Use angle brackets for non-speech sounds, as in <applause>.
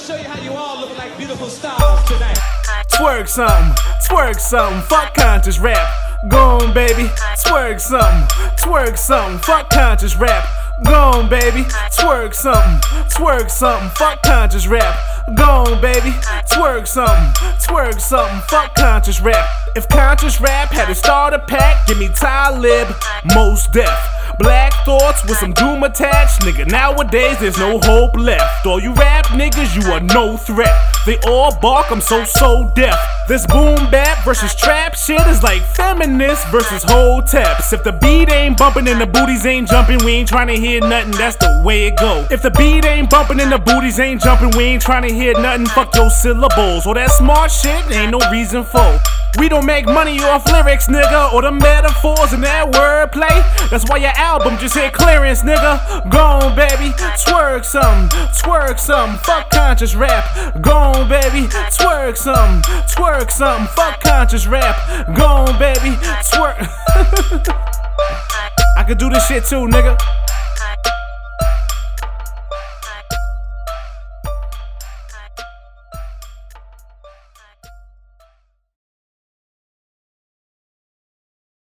show you how you all look like beautiful stars tonight. Twerk something, twerk something, fuck conscious rap. Go on, baby, twerk something, twerk something, fuck conscious rap. Go on, baby, twerk something, twerk something, fuck conscious rap. Go on, baby, twerk something, twerk something, fuck conscious rap. If conscious rap had a pack, give me Talib, Mos Def. Black thoughts with some doom attached, nigga. Nowadays there's no hope left. All you rap niggas, you are no threat. They all bark, I'm so so deaf. This boom bap versus trap shit is like feminist versus whole taps. If the beat ain't bumping and the booties ain't jumping, we ain't trying to hear nothing. That's the way it go. If the beat ain't bumping and the booties ain't jumping, we ain't trying to hear nothing. Fuck your syllables. All that smart shit ain't no reason for. We don't make money off lyrics, nigga, or the metaphors in that wordplay. That's why your album just hit clearance, nigga. Go on, baby, twerk some, twerk some, fuck conscious rap. Go on, baby, twerk some, twerk some, fuck conscious rap. Go on, baby, twerk. <laughs> I could do this shit too, nigga.